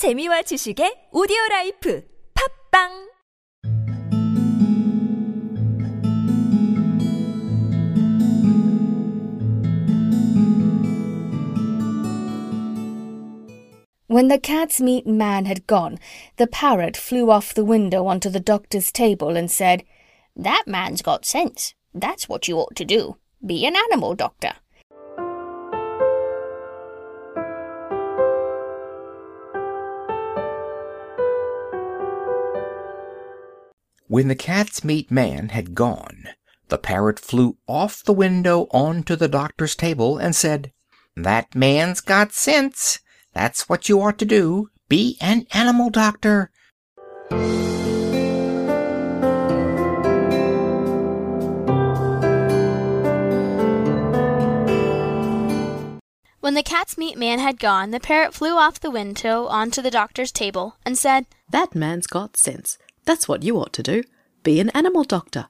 재미와 지식의 오디오 라이프 팝빵 When the cat's meat man had gone, the parrot flew off the window onto the doctor's table and said, That man's got sense. That's what you ought to do. Be an animal doctor. When the cat's meat man had gone, the parrot flew off the window onto the doctor's table and said, That man's got sense. That's what you ought to do. Be an animal doctor. When the cat's meat man had gone, the parrot flew off the window onto the doctor's table and said, That man's got sense. That's what you ought to do. Be an animal doctor.